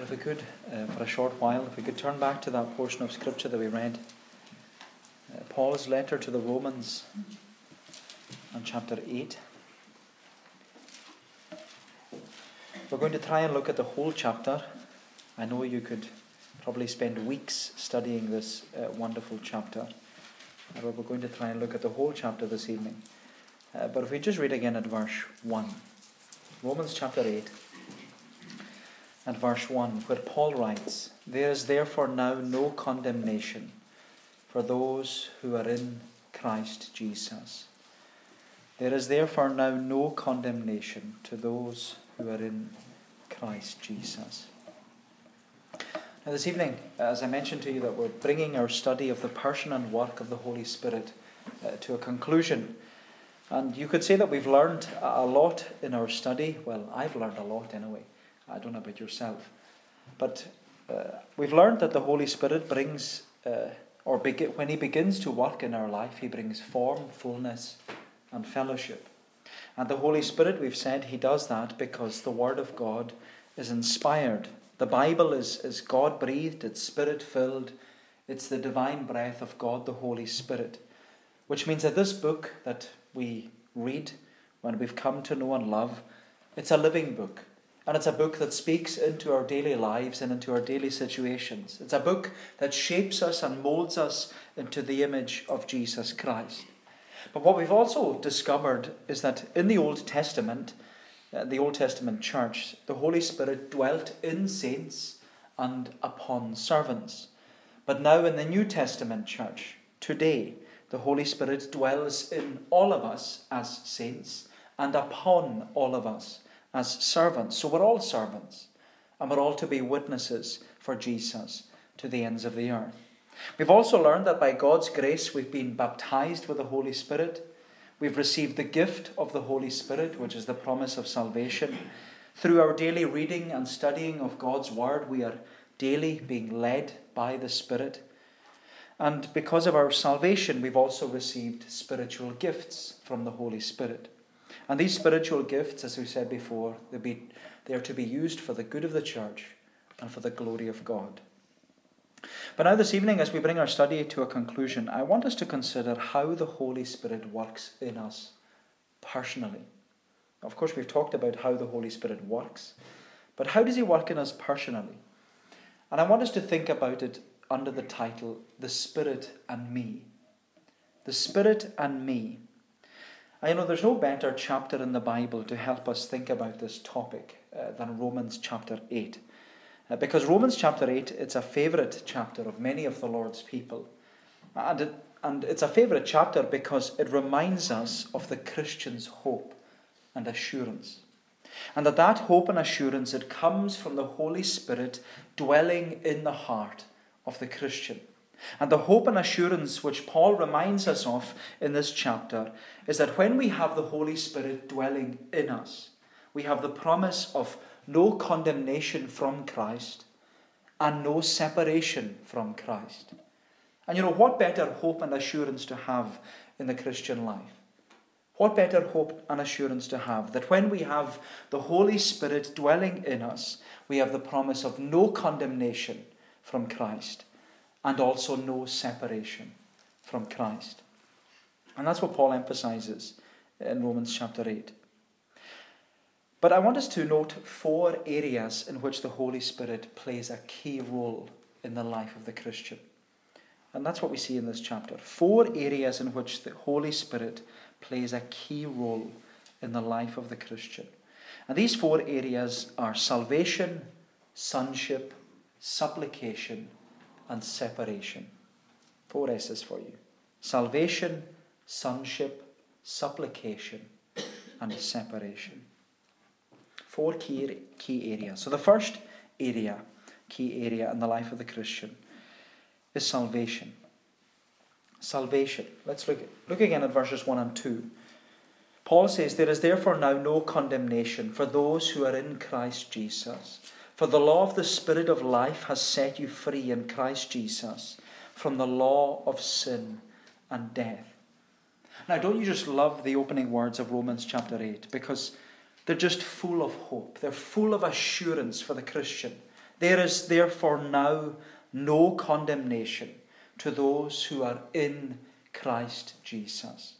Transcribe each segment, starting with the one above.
Well, if we could, uh, for a short while, if we could turn back to that portion of Scripture that we read, uh, Paul's letter to the Romans, on chapter 8. We're going to try and look at the whole chapter. I know you could probably spend weeks studying this uh, wonderful chapter, but we're going to try and look at the whole chapter this evening. Uh, but if we just read again at verse 1, Romans chapter 8 and verse 1, where Paul writes, There is therefore now no condemnation for those who are in Christ Jesus. There is therefore now no condemnation to those who are in Christ Jesus. Now, this evening, as I mentioned to you, that we're bringing our study of the person and work of the Holy Spirit uh, to a conclusion. And you could say that we've learned a lot in our study. Well, I've learned a lot anyway. I don't know about yourself. But uh, we've learned that the Holy Spirit brings, uh, or when He begins to work in our life, He brings form, fullness, and fellowship. And the Holy Spirit, we've said, He does that because the Word of God is inspired. The Bible is, is God breathed, it's spirit filled, it's the divine breath of God, the Holy Spirit. Which means that this book that we read when we've come to know and love, it's a living book. And it's a book that speaks into our daily lives and into our daily situations. It's a book that shapes us and molds us into the image of Jesus Christ. But what we've also discovered is that in the Old Testament, uh, the Old Testament church, the Holy Spirit dwelt in saints and upon servants. But now in the New Testament church, today, the Holy Spirit dwells in all of us as saints and upon all of us as servants. So we're all servants, and we're all to be witnesses for Jesus to the ends of the earth. We've also learned that by God's grace we've been baptized with the Holy Spirit. We've received the gift of the Holy Spirit, which is the promise of salvation. Through our daily reading and studying of God's Word, we are daily being led by the Spirit. And because of our salvation, we've also received spiritual gifts from the Holy Spirit. And these spiritual gifts, as we said before, they, be, they are to be used for the good of the church and for the glory of God. But now, this evening, as we bring our study to a conclusion, I want us to consider how the Holy Spirit works in us personally. Of course, we've talked about how the Holy Spirit works, but how does He work in us personally? And I want us to think about it under the title The Spirit and Me. The Spirit and Me. I know there's no better chapter in the Bible to help us think about this topic uh, than Romans chapter 8. Uh, because Romans chapter 8, it's a favourite chapter of many of the Lord's people. And, it, and it's a favourite chapter because it reminds us of the Christian's hope and assurance. And that that hope and assurance, it comes from the Holy Spirit dwelling in the heart of the Christian. And the hope and assurance which Paul reminds us of in this chapter is that when we have the Holy Spirit dwelling in us, we have the promise of no condemnation from Christ and no separation from Christ. And you know, what better hope and assurance to have in the Christian life? What better hope and assurance to have that when we have the Holy Spirit dwelling in us, we have the promise of no condemnation from Christ and also no separation from Christ. And that's what Paul emphasizes in Romans chapter 8. But I want us to note four areas in which the Holy Spirit plays a key role in the life of the Christian. And that's what we see in this chapter. Four areas in which the Holy Spirit plays a key role in the life of the Christian. And these four areas are salvation, sonship, supplication, and separation. Four S's for you salvation, sonship, supplication, and separation. Four key, key areas. So the first area, key area in the life of the Christian, is salvation. Salvation. Let's look, look again at verses 1 and 2. Paul says, There is therefore now no condemnation for those who are in Christ Jesus. For the law of the Spirit of life has set you free in Christ Jesus from the law of sin and death. Now, don't you just love the opening words of Romans chapter 8? Because they're just full of hope. They're full of assurance for the Christian. There is therefore now no condemnation to those who are in Christ Jesus.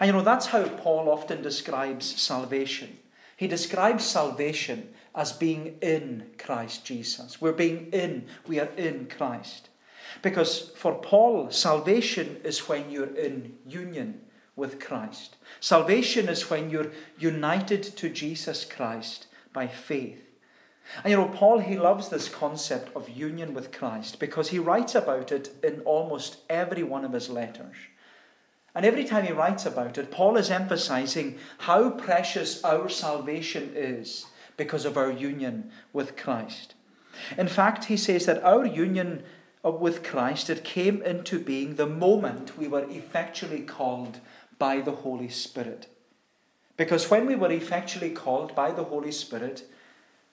And you know, that's how Paul often describes salvation. He describes salvation as being in Christ Jesus. We're being in, we are in Christ. Because for Paul, salvation is when you're in union with Christ. Salvation is when you're united to Jesus Christ by faith. And you know, Paul, he loves this concept of union with Christ because he writes about it in almost every one of his letters. And every time he writes about it, Paul is emphasizing how precious our salvation is because of our union with Christ. In fact, he says that our union uh, with Christ, it came into being the moment we were effectually called by the Holy Spirit. Because when we were effectually called by the Holy Spirit,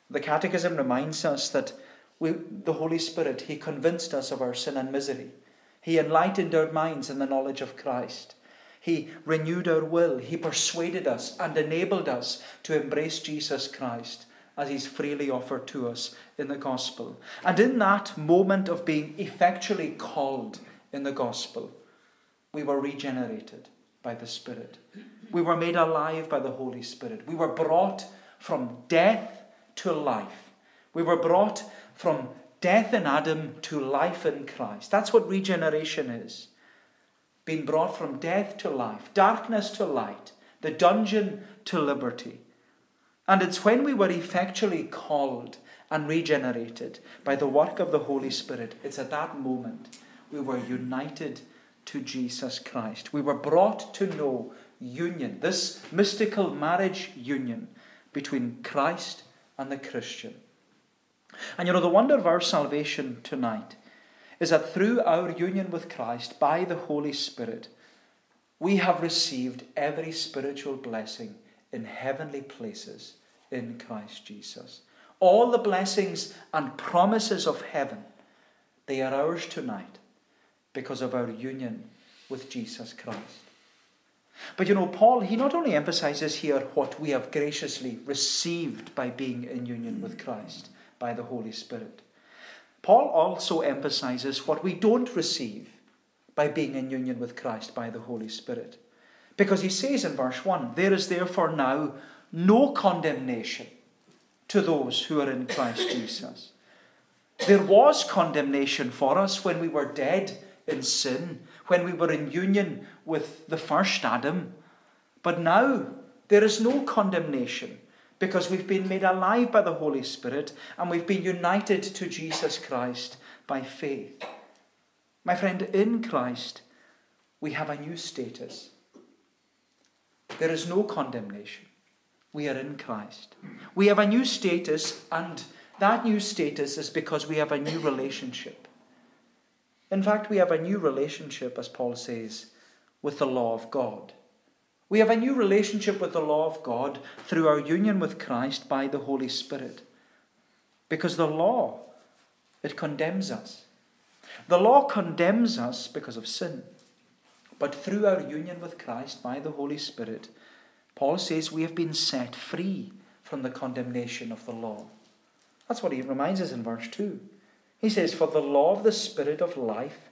the Catechism reminds us that we, the Holy Spirit, He convinced us of our sin and misery. He enlightened our minds in the knowledge of Christ. He renewed our will. He persuaded us and enabled us to embrace Jesus Christ as He's freely offered to us in the gospel. And in that moment of being effectually called in the gospel, we were regenerated by the Spirit. We were made alive by the Holy Spirit. We were brought from death to life. We were brought from death in Adam to life in Christ. That's what regeneration is. Being brought from death to life, darkness to light, the dungeon to liberty. And it's when we were effectually called and regenerated by the work of the Holy Spirit, it's at that moment we were united to Jesus Christ. We were brought to know union, this mystical marriage union between Christ and the Christian. And you know, the wonder of our salvation tonight is that through our union with Christ by the Holy Spirit, we have received every spiritual blessing in heavenly places in Christ Jesus. All the blessings and promises of heaven, they are ours tonight because of our union with Jesus Christ. But you know, Paul, he not only emphasizes here what we have graciously received by being in union with Christ by the Holy Spirit, Paul also emphasizes what we don't receive by being in union with Christ by the Holy Spirit. Because he says in verse 1 There is therefore now no condemnation to those who are in Christ Jesus. There was condemnation for us when we were dead in sin, when we were in union with the first Adam. But now there is no condemnation because we've been made alive by the Holy Spirit and we've been united to Jesus Christ by faith. My friend, in Christ, we have a new status. There is no condemnation. We are in Christ. We have a new status, and that new status is because we have a new relationship. In fact, we have a new relationship, as Paul says, with the law of God. We have a new relationship with the law of God through our union with Christ by the Holy Spirit. Because the law, it condemns us. The law condemns us because of sin. But through our union with Christ by the Holy Spirit, Paul says we have been set free from the condemnation of the law. That's what he reminds us in verse 2. He says, For the law of the Spirit of life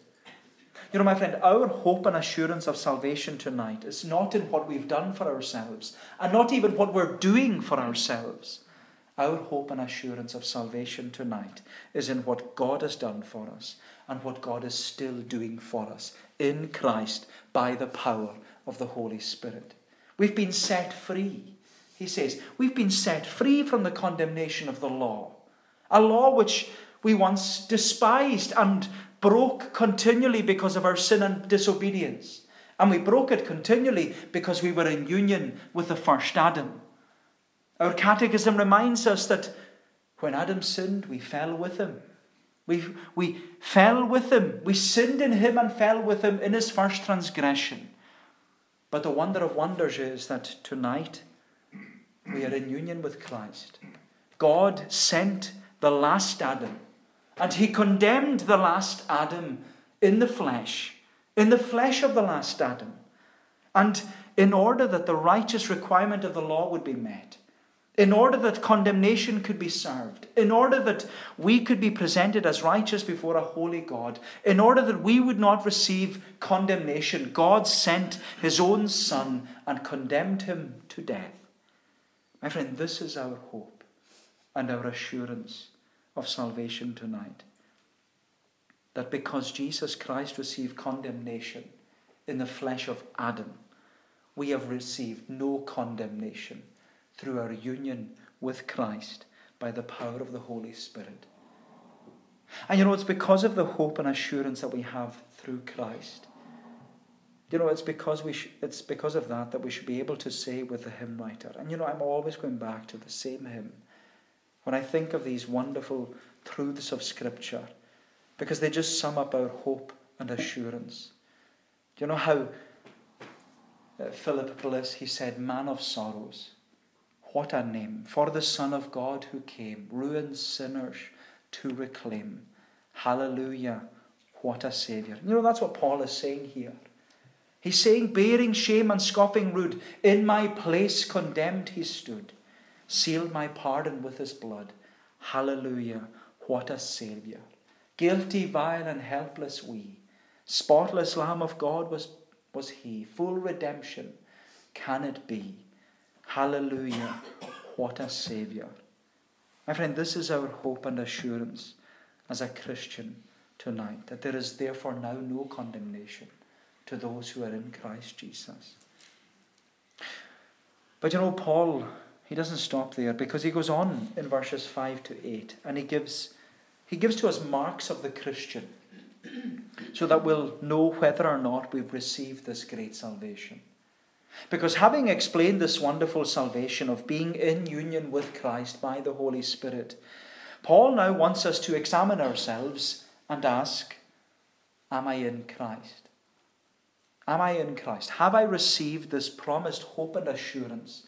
You know, my friend, our hope and assurance of salvation tonight is not in what we've done for ourselves, and not even what we're doing for ourselves. Our hope and assurance of salvation tonight is in what God has done for us and what God is still doing for us in Christ by the power of the Holy Spirit. We've been set free. He says, We've been set free from the condemnation of the law, a law which we once despised and broke continually because of our sin and disobedience. And we broke it continually because we were in union with the first Adam. Our catechism reminds us that when Adam sinned, we fell with him. We, we fell with him. We sinned in him and fell with him in his first transgression. But the wonder of wonders is that tonight we are in union with Christ. God sent the last Adam, and he condemned the last Adam in the flesh, in the flesh of the last Adam. And in order that the righteous requirement of the law would be met, in order that condemnation could be served, in order that we could be presented as righteous before a holy God, in order that we would not receive condemnation, God sent his own Son and condemned him to death. My friend, this is our hope and our assurance of salvation tonight. That because Jesus Christ received condemnation in the flesh of Adam, we have received no condemnation through our union with Christ by the power of the Holy Spirit. And you know, it's because of the hope and assurance that we have through Christ. You know, it's because we sh- it's because of that that we should be able to say with the hymn writer. And you know, I'm always going back to the same hymn when I think of these wonderful truths of Scripture, because they just sum up our hope and assurance. Do you know how uh, Philip Bliss he said, "Man of sorrows." What a name for the Son of God who came, ruined sinners to reclaim. Hallelujah. What a Saviour. You know, that's what Paul is saying here. He's saying, bearing shame and scoffing rude, in my place condemned he stood, sealed my pardon with his blood. Hallelujah. What a Saviour. Guilty, vile, and helpless we. Spotless Lamb of God was, was he. Full redemption can it be? Hallelujah. What a Saviour. My friend, this is our hope and assurance as a Christian tonight that there is therefore now no condemnation to those who are in Christ Jesus. But you know, Paul, he doesn't stop there because he goes on in verses 5 to 8 and he gives, he gives to us marks of the Christian so that we'll know whether or not we've received this great salvation. Because having explained this wonderful salvation of being in union with Christ by the Holy Spirit, Paul now wants us to examine ourselves and ask, Am I in Christ? Am I in Christ? Have I received this promised hope and assurance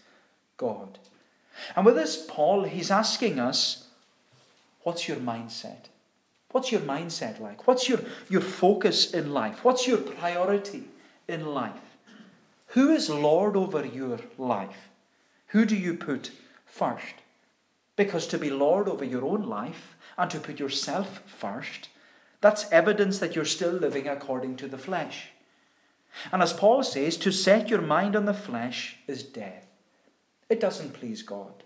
God. And with this, Paul, he's asking us, what's your mindset? What's your mindset like? What's your, your focus in life? What's your priority in life? Who is Lord over your life? Who do you put first? Because to be Lord over your own life and to put yourself first, that's evidence that you're still living according to the flesh. And as Paul says, to set your mind on the flesh is death. It doesn't please God.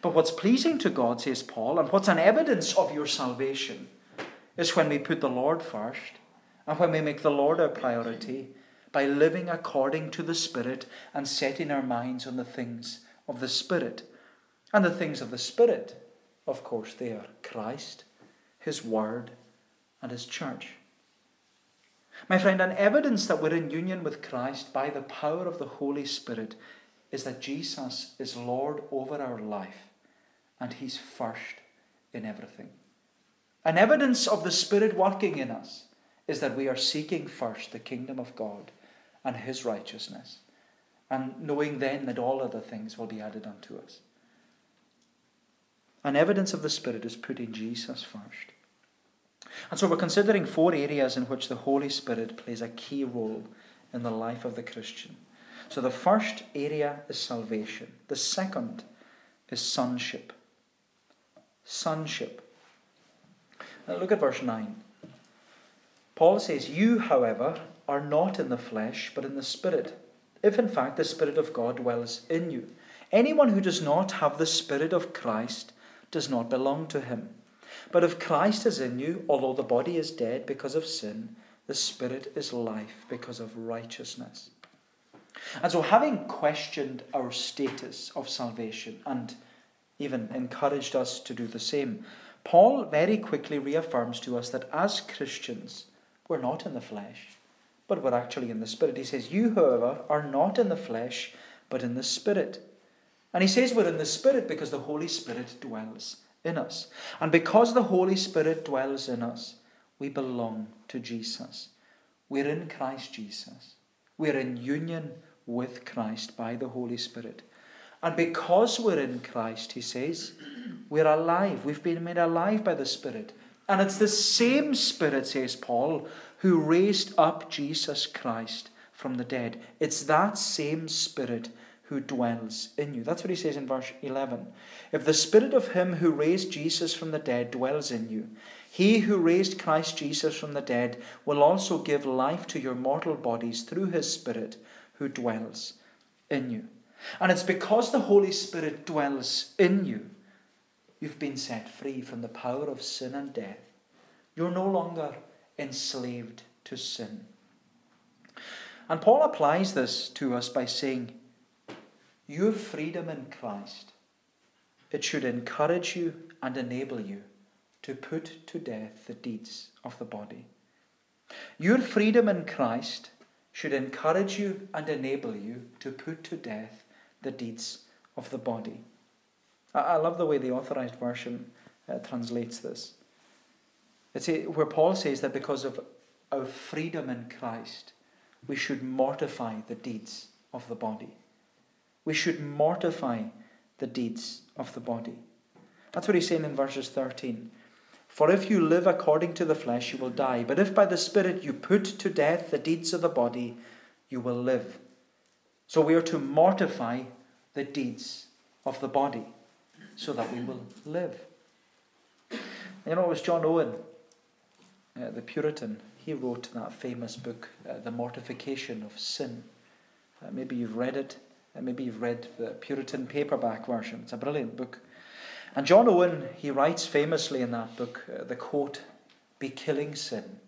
But what's pleasing to God, says Paul, and what's an evidence of your salvation is when we put the Lord first and when we make the Lord our priority by living according to the Spirit and setting our minds on the things of the Spirit. And the things of the Spirit, of course, they are Christ, His Word, and His church. My friend, an evidence that we're in union with Christ by the power of the Holy Spirit is that Jesus is Lord over our life and He's first in everything. An evidence of the Spirit working in us is that we are seeking first the kingdom of God and His righteousness, and knowing then that all other things will be added unto us. An evidence of the Spirit is putting Jesus first. And so we're considering four areas in which the Holy Spirit plays a key role in the life of the Christian. So the first area is salvation, the second is sonship. Sonship. Now look at verse 9. Paul says, You, however, are not in the flesh, but in the Spirit, if in fact the Spirit of God dwells in you. Anyone who does not have the Spirit of Christ does not belong to him. But if Christ is in you, although the body is dead because of sin, the spirit is life because of righteousness. And so, having questioned our status of salvation and even encouraged us to do the same, Paul very quickly reaffirms to us that as Christians, we're not in the flesh, but we're actually in the Spirit. He says, You, however, are not in the flesh, but in the Spirit. And he says we're in the Spirit because the Holy Spirit dwells in us. And because the Holy Spirit dwells in us, we belong to Jesus. We're in Christ Jesus. We're in union with Christ by the Holy Spirit. And because we're in Christ, he says, we're alive. We've been made alive by the Spirit. And it's the same Spirit, says Paul, who raised up Jesus Christ from the dead. It's that same Spirit who dwells in you. That's what he says in verse 11. If the Spirit of him who raised Jesus from the dead dwells in you, he who raised Christ Jesus from the dead will also give life to your mortal bodies through his Spirit who dwells in you. And it's because the Holy Spirit dwells in you, you've been set free from the power of sin and death. You're no longer enslaved to sin. And Paul applies this to us by saying, You have freedom in Christ, it should encourage you and enable you to put to death the deeds of the body. Your freedom in Christ should encourage you and enable you to put to death the deeds of the body. I, love the way the authorized version uh, translates this. It's a, where Paul says that because of our freedom in Christ, we should mortify the deeds of the body. We should mortify the deeds of the body. That's what he's saying in verses 13. For if you live according to the flesh, you will die. But if by the Spirit you put to death the deeds of the body, you will live. So we are to mortify the deeds of the body so that we will live. You know, it was John Owen, uh, the Puritan, he wrote that famous book, uh, The Mortification of Sin. Uh, maybe you've read it, uh, maybe you've read the Puritan paperback version. It's a brilliant book. And John Owen, he writes famously in that book uh, the quote, Be killing sin,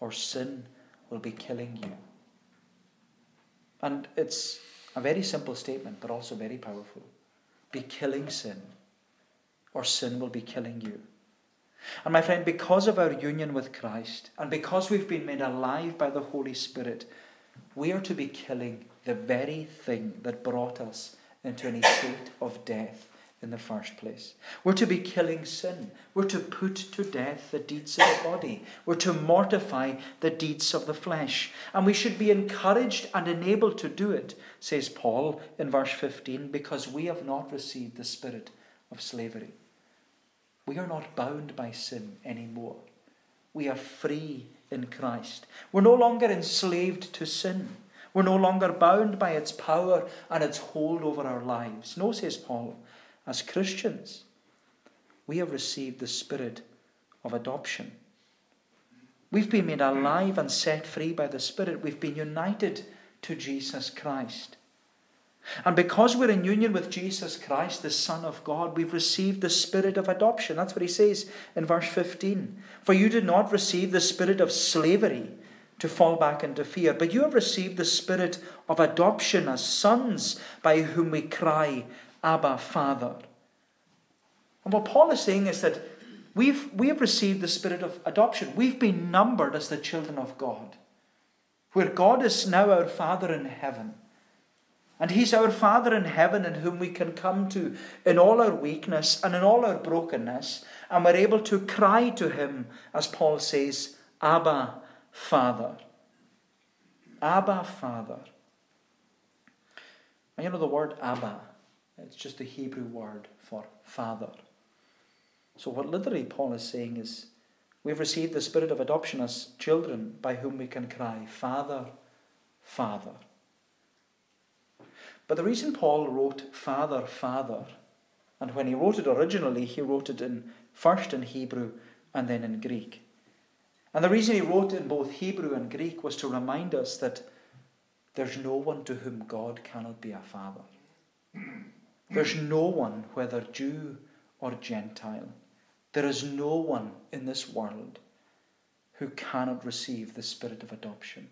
or sin will be killing you. And it's a very simple statement, but also very powerful. Be killing sin, or sin will be killing you. And my friend, because of our union with Christ, and because we've been made alive by the Holy Spirit, we are to be killing the very thing that brought us into an state of death in the first place. We're to be killing sin. We're to put to death the deeds of the body. We're to mortify the deeds of the flesh. And we should be encouraged and enabled to do it, says Paul in verse 15, because we have not received the spirit of slavery. We are not bound by sin anymore. We are free in Christ. We're no longer enslaved to sin. We're no longer bound by its power and its hold over our lives. No, says Paul as Christians, we have received the spirit of adoption. We've been made alive and set free by the Spirit. We've been united to Jesus Christ. And because we're in union with Jesus Christ, the Son of God, we've received the spirit of adoption. That's what he says in verse 15. For you did not receive the spirit of slavery to fall back into fear, but you have received the spirit of adoption as sons, by whom we cry, Abba, Father. And what Paul is saying is that we've, we have received the spirit of adoption. We've been numbered as the children of God, where God is now our Father in heaven. And He's our Father in heaven in whom we can come to in all our weakness and in all our brokenness, and we're able to cry to Him, as Paul says, Abba, Father. Abba, Father. And you know the word Abba it's just a Hebrew word for father. So, what literally Paul is saying is, we've received the spirit of adoption as children by whom we can cry, Father, Father. But the reason Paul wrote Father, Father, and when he wrote it originally, he wrote it in first in Hebrew and then in Greek. And the reason he wrote in both Hebrew and Greek was to remind us that there's no one to whom God cannot be a father. There's no one, whether Jew or Gentile, There is no one in this world who cannot receive the spirit of adoption.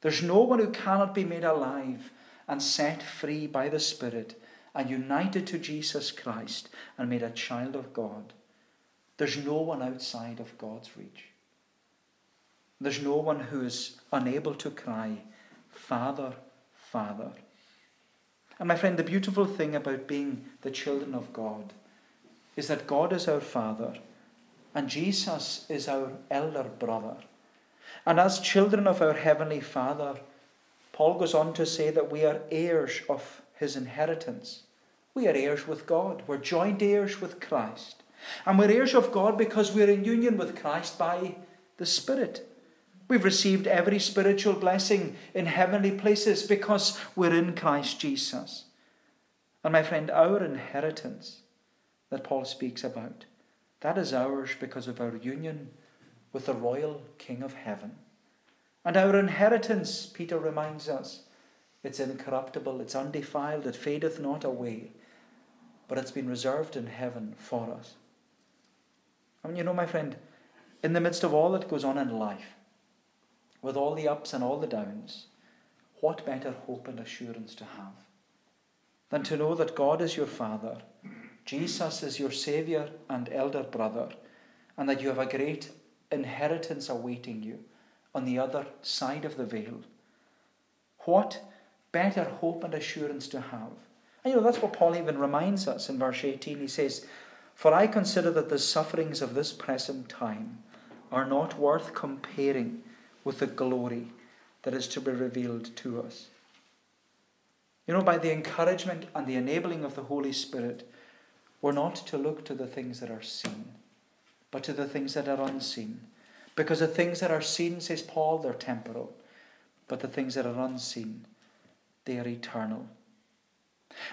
There's no one who cannot be made alive and set free by the Spirit and united to Jesus Christ and made a child of God. There's no one outside of God's reach. There's no one who is unable to cry, Father, Father. And my friend, the beautiful thing about being the children of God is that God is our Father and Jesus is our elder brother. And as children of our Heavenly Father, Paul goes on to say that we are heirs of his inheritance. We are heirs with God. We're joint heirs with Christ. And we're heirs of God because we're in union with Christ by the Spirit. We've received every spiritual blessing in heavenly places because we're in Christ Jesus. And my friend, our inheritance that Paul speaks about, that is ours because of our union with the royal King of heaven. And our inheritance, Peter reminds us, it's incorruptible, it's undefiled, it fadeth not away, but it's been reserved in heaven for us. I mean, you know, my friend, in the midst of all that goes on in life, with all the ups and all the downs, what better hope and assurance to have than to know that God is your Father, Jesus is your Saviour and elder brother, and that you have a great inheritance awaiting you on the other side of the veil. What better hope and assurance to have? And you know, that's what Paul even reminds us in verse 18. He says, For I consider that the sufferings of this present time are not worth comparing with the glory that is to be revealed to us. You know, by the encouragement and the enabling of the Holy Spirit, we're not to look to the things that are seen, but to the things that are unseen. Because the things that are seen, says Paul, they're temporal, but the things that are unseen, they are eternal.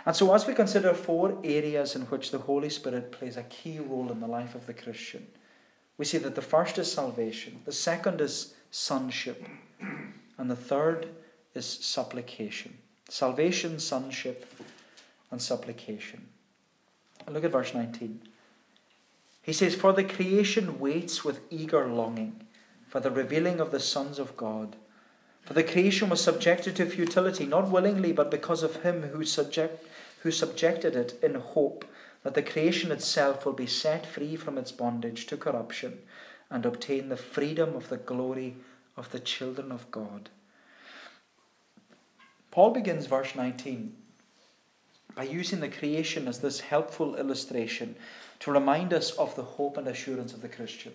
And so, as we consider four areas in which the Holy Spirit plays a key role in the life of the Christian, we see that the first is salvation, the second is sonship, and the third is supplication. Salvation, sonship, and supplication. Look at verse 19. He says, For the creation waits with eager longing for the revealing of the sons of God. For the creation was subjected to futility, not willingly, but because of him who, subject, who subjected it in hope that the creation itself will be set free from its bondage to corruption and obtain the freedom of the glory of the children of God. Paul begins verse 19 by using the creation as this helpful illustration to remind us of the hope and assurance of the Christian.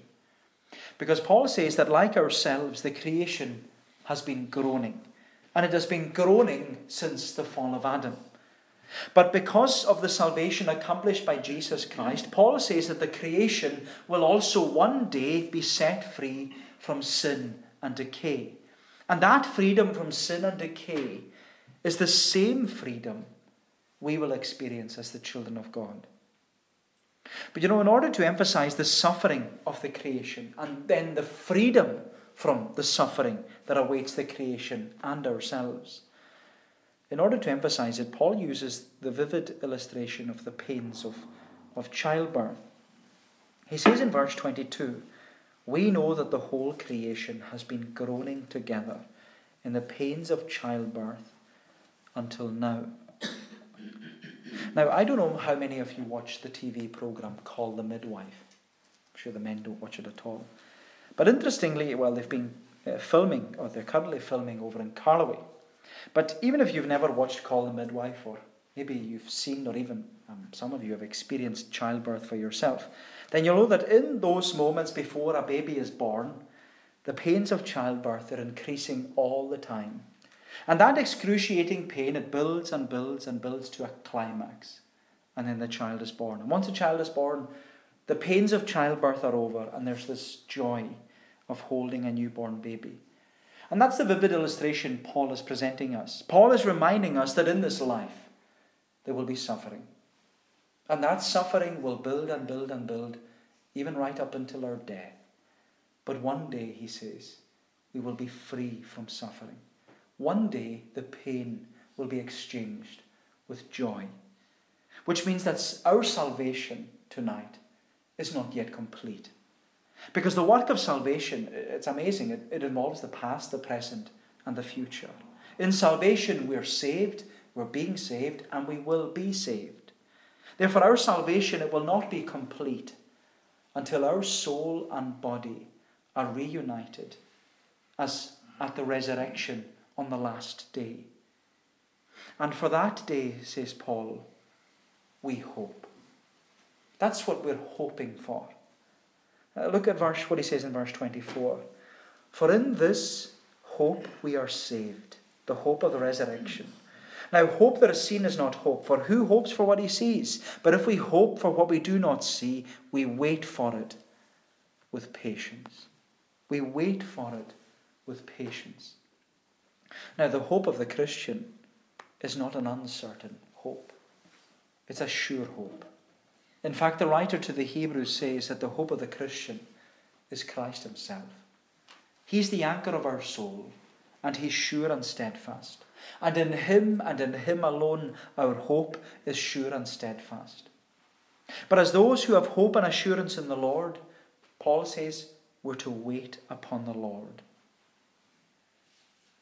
Because Paul says that, like ourselves, the creation has been groaning, and it has been groaning since the fall of Adam. But because of the salvation accomplished by Jesus Christ, Paul says that the creation will also one day be set free from sin and decay. And that freedom from sin and decay is the same freedom we will experience as the children of God. But you know, in order to emphasize the suffering of the creation and then the freedom from the suffering that awaits the creation and ourselves, in order to emphasize it, Paul uses the vivid illustration of the pains of, of childbirth. He says in verse 22 We know that the whole creation has been groaning together in the pains of childbirth until now. Now, I don't know how many of you watch the TV program called The Midwife. I'm sure the men don't watch it at all. But interestingly, well, they've been uh, filming, or they're currently filming over in Carloway. But even if you've never watched Call the Midwife, or maybe you've seen, or even um, some of you have experienced childbirth for yourself, then you'll know that in those moments before a baby is born, the pains of childbirth are increasing all the time. And that excruciating pain, it builds and builds and builds to a climax. And then the child is born. And once a child is born, the pains of childbirth are over, and there's this joy of holding a newborn baby. And that's the vivid illustration Paul is presenting us. Paul is reminding us that in this life, there will be suffering. And that suffering will build and build and build, even right up until our death. But one day, he says, we will be free from suffering. One day the pain will be exchanged with joy. Which means that our salvation tonight is not yet complete. Because the work of salvation, it's amazing. It, it involves the past, the present, and the future. In salvation, we're saved, we're being saved, and we will be saved. Therefore, our salvation, it will not be complete until our soul and body are reunited as at the resurrection on the last day. And for that day, says Paul, we hope. That's what we're hoping for. Uh, look at verse what he says in verse 24. For in this hope we are saved, the hope of the resurrection. Now, hope that is seen is not hope, for who hopes for what he sees? But if we hope for what we do not see, we wait for it with patience. We wait for it with patience. Now, the hope of the Christian is not an uncertain hope, it's a sure hope. In fact, the writer to the Hebrews says that the hope of the Christian is Christ Himself. He's the anchor of our soul, and He's sure and steadfast. And in Him and in Him alone, our hope is sure and steadfast. But as those who have hope and assurance in the Lord, Paul says, we're to wait upon the Lord.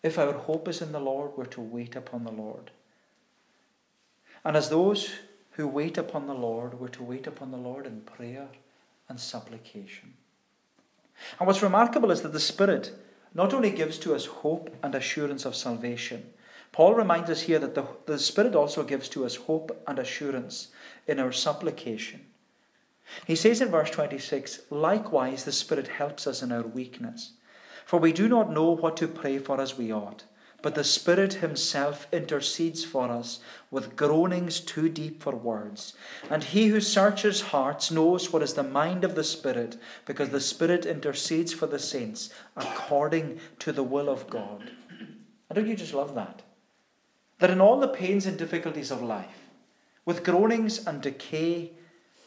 If our hope is in the Lord, we're to wait upon the Lord. And as those who wait upon the Lord were to wait upon the Lord in prayer and supplication. And what's remarkable is that the Spirit not only gives to us hope and assurance of salvation, Paul reminds us here that the, the Spirit also gives to us hope and assurance in our supplication. He says in verse 26 Likewise, the Spirit helps us in our weakness, for we do not know what to pray for as we ought but the Spirit Himself intercedes for us with groanings too deep for words. And He who searches hearts knows what is the mind of the Spirit, because the Spirit intercedes for the saints according to the will of God. And don't you just love that? That in all the pains and difficulties of life, with groanings and decay,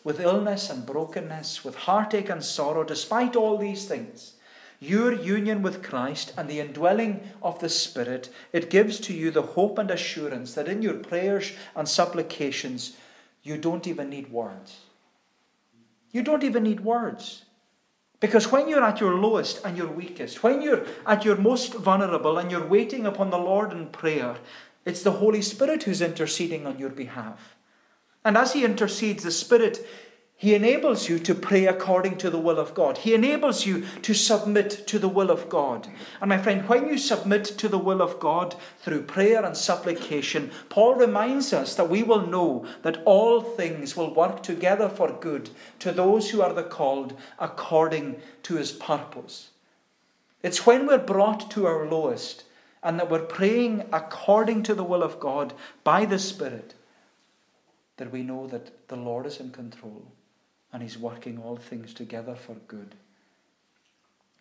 with illness and brokenness, with heartache and sorrow, despite all these things, your union with Christ and the indwelling of the Spirit, it gives to you the hope and assurance that in your prayers and supplications, you don't even need words. You don't even need words. Because when you're at your lowest and your weakest, when you're at your most vulnerable and you're waiting upon the Lord in prayer, it's the Holy Spirit who's interceding on your behalf. And as He intercedes, the Spirit he enables you to pray according to the will of God. He enables you to submit to the will of God. And my friend, when you submit to the will of God through prayer and supplication, Paul reminds us that we will know that all things will work together for good to those who are the called according to his purpose. It's when we're brought to our lowest and that we're praying according to the will of God by the Spirit that we know that the Lord is in control and He's working all things together for good.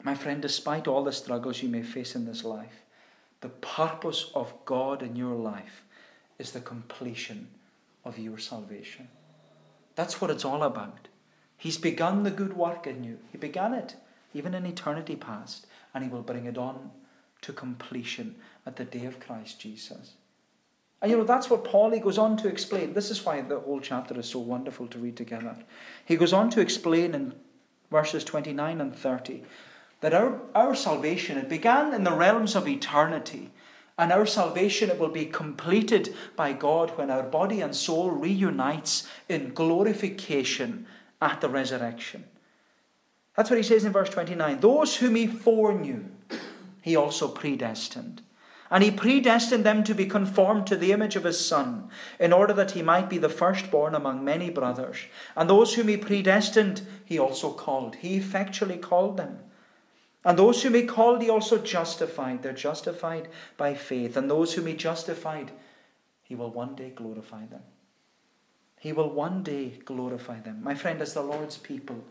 My friend, despite all the struggles you may face in this life, the purpose of God in your life is the completion of your salvation. That's what it's all about. He's begun the good work in you. He began it even in eternity past, and He will bring it on to completion at the day of Christ Jesus. And you know, that's what Paul goes on to explain. This is why the whole chapter is so wonderful to read together. He goes on to explain in verses 29 and 30 that our, our salvation, it began in the realms of eternity. And our salvation, it will be completed by God when our body and soul reunites in glorification at the resurrection. That's what he says in verse 29. Those whom he foreknew, he also predestined. And he predestined them to be conformed to the image of his Son, in order that he might be the firstborn among many brothers. And those whom he predestined, he also called. He effectually called them. And those whom he called, he also justified. They're justified by faith. And those whom he justified, he will one day glorify them. He will one day glorify them. My friend, as the Lord's people,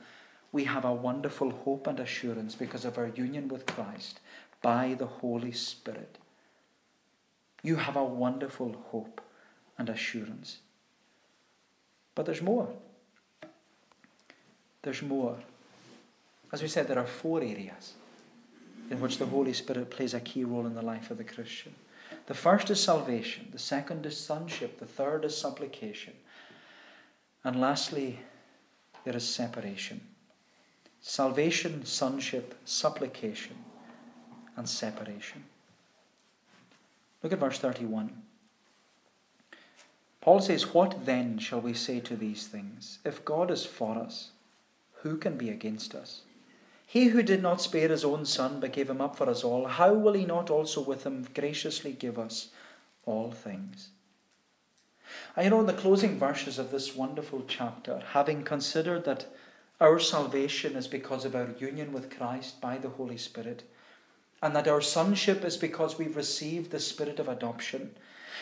we have a wonderful hope and assurance because of our union with Christ by the Holy Spirit you have a wonderful hope and assurance. But there's more. There's more. As we said, there are four areas in which the Holy Spirit plays a key role in the life of the Christian. The first is salvation, the second is sonship, the third is supplication, and lastly, there is separation. Salvation, sonship, supplication, and separation. Look at verse 31. Paul says, What then shall we say to these things? If God is for us, who can be against us? He who did not spare his own son, but gave him up for us all, how will he not also with him graciously give us all things? You know, in the closing verses of this wonderful chapter, having considered that our salvation is because of our union with Christ by the Holy Spirit, and that our sonship is because we've received the spirit of adoption,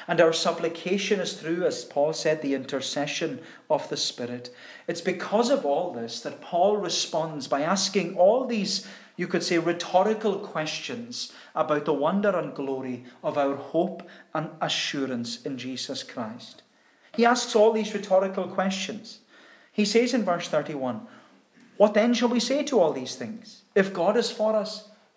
and our supplication is through, as Paul said, the intercession of the Spirit. It's because of all this that Paul responds by asking all these, you could say, rhetorical questions about the wonder and glory of our hope and assurance in Jesus Christ. He asks all these rhetorical questions. He says in verse 31 What then shall we say to all these things? If God is for us,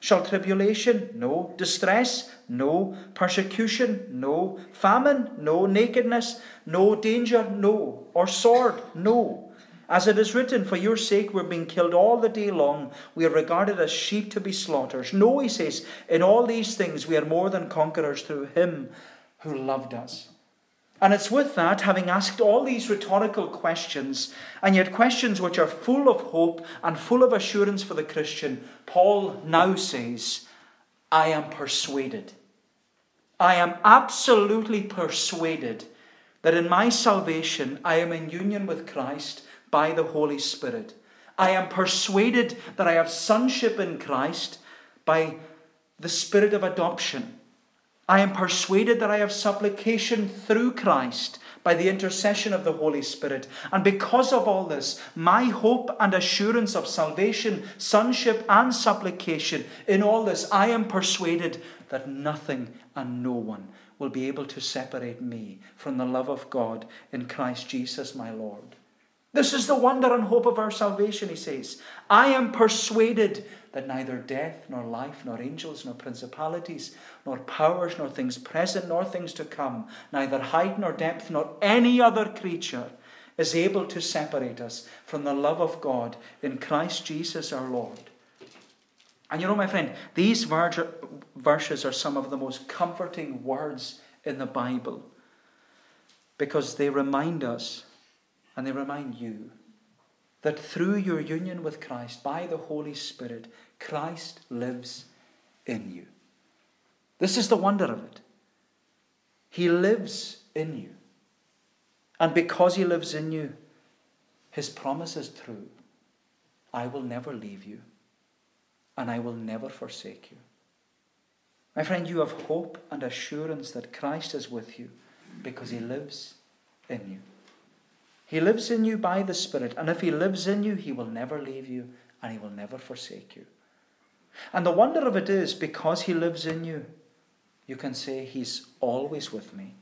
Shall tribulation? No. Distress? No. Persecution? No. Famine? No. Nakedness? No. Danger? No. Or sword? No. As it is written, For your sake we're being killed all the day long. We are regarded as sheep to be slaughtered. No, he says, in all these things we are more than conquerors through him who loved us. And it's with that, having asked all these rhetorical questions, and yet questions which are full of hope and full of assurance for the Christian, Paul now says, I am persuaded. I am absolutely persuaded that in my salvation I am in union with Christ by the Holy Spirit. I am persuaded that I have sonship in Christ by the Spirit of adoption. I am persuaded that I have supplication through Christ by the intercession of the Holy Spirit. And because of all this, my hope and assurance of salvation, sonship, and supplication, in all this, I am persuaded that nothing and no one will be able to separate me from the love of God in Christ Jesus my Lord. This is the wonder and hope of our salvation, he says. I am persuaded that neither death, nor life, nor angels, nor principalities, nor powers, nor things present, nor things to come, neither height nor depth, nor any other creature is able to separate us from the love of God in Christ Jesus our Lord. And you know, my friend, these verses are some of the most comforting words in the Bible because they remind us and they remind you that through your union with Christ by the Holy Spirit, Christ lives in you. This is the wonder of it. He lives in you. And because He lives in you, His promise is true. I will never leave you, and I will never forsake you. My friend, you have hope and assurance that Christ is with you because He lives in you. He lives in you by the Spirit, and if He lives in you, He will never leave you and He will never forsake you. And the wonder of it is, because He lives in you, you can say, He's always with me.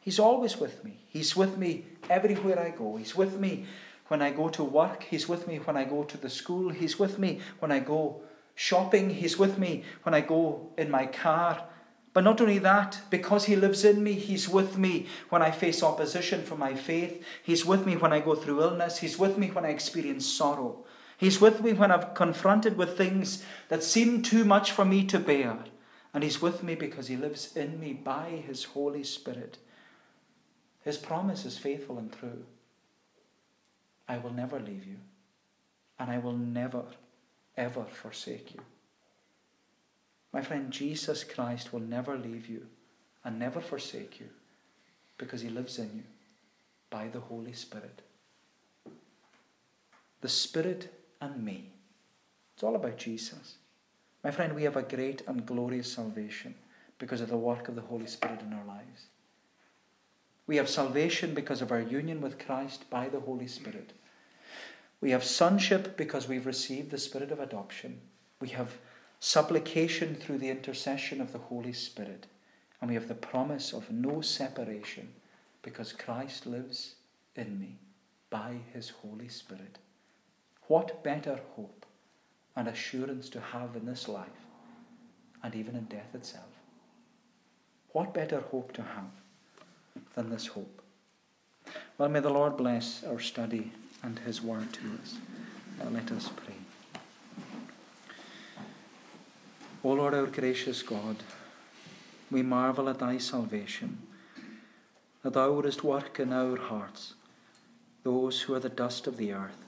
He's always with me. He's with me everywhere I go. He's with me when I go to work. He's with me when I go to the school. He's with me when I go shopping. He's with me when I go in my car. But not only that, because He lives in me, He's with me when I face opposition for my faith. He's with me when I go through illness. He's with me when I experience sorrow. He's with me when I'm confronted with things that seem too much for me to bear. And He's with me because He lives in me by His Holy Spirit. His promise is faithful and true. I will never leave you, and I will never, ever forsake you. My friend, Jesus Christ will never leave you and never forsake you because he lives in you by the Holy Spirit. The Spirit and me. It's all about Jesus. My friend, we have a great and glorious salvation because of the work of the Holy Spirit in our lives. We have salvation because of our union with Christ by the Holy Spirit. We have sonship because we've received the Spirit of adoption. We have supplication through the intercession of the Holy Spirit. And we have the promise of no separation because Christ lives in me by his Holy Spirit. What better hope and assurance to have in this life and even in death itself? What better hope to have than this hope? Well, may the Lord bless our study and his word to us. Now let us pray. O Lord, our gracious God, we marvel at thy salvation, that thou wouldest work in our hearts, those who are the dust of the earth.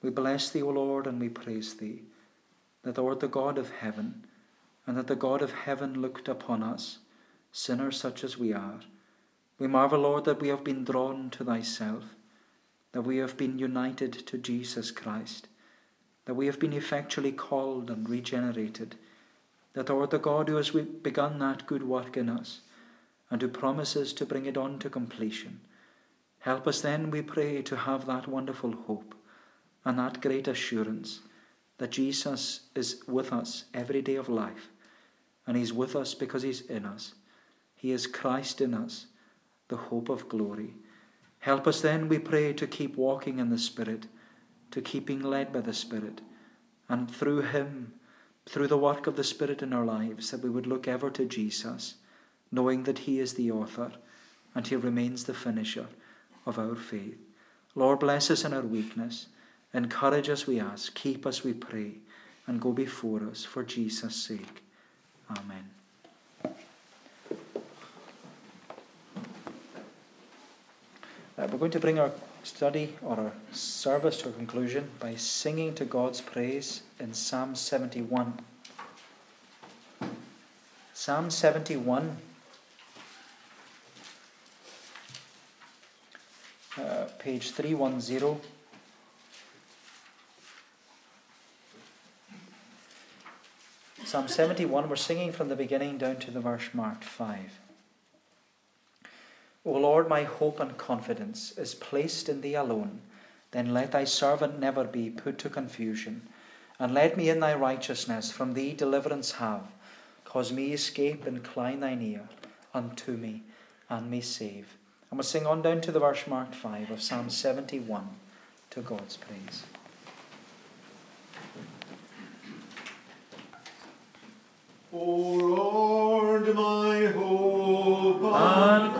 We bless thee, O Lord, and we praise thee, that thou art the God of heaven, and that the God of heaven looked upon us, sinners such as we are. We marvel, Lord, that we have been drawn to thyself, that we have been united to Jesus Christ, that we have been effectually called and regenerated that art the God who has begun that good work in us and who promises to bring it on to completion. Help us then, we pray, to have that wonderful hope and that great assurance that Jesus is with us every day of life, and He's with us because He's in us. He is Christ in us, the hope of glory. Help us then, we pray, to keep walking in the Spirit, to keep being led by the Spirit, and through Him through the work of the Spirit in our lives, that we would look ever to Jesus, knowing that He is the author and He remains the finisher of our faith. Lord, bless us in our weakness. Encourage us, we ask. Keep us, we pray. And go before us for Jesus' sake. Amen. Uh, we're going to bring our study or our service to a conclusion by singing to God's praise in Psalm 71. Psalm 71. Uh, page 310. Psalm 71, we're singing from the beginning down to the verse marked 5. O Lord, my hope and confidence is placed in Thee alone. Then let Thy servant never be put to confusion. And let me in Thy righteousness from Thee deliverance have. Cause me escape, incline Thine ear unto me, and me save. And we'll sing on down to the verse marked 5 of Psalm 71 to God's praise. O Lord, my hope and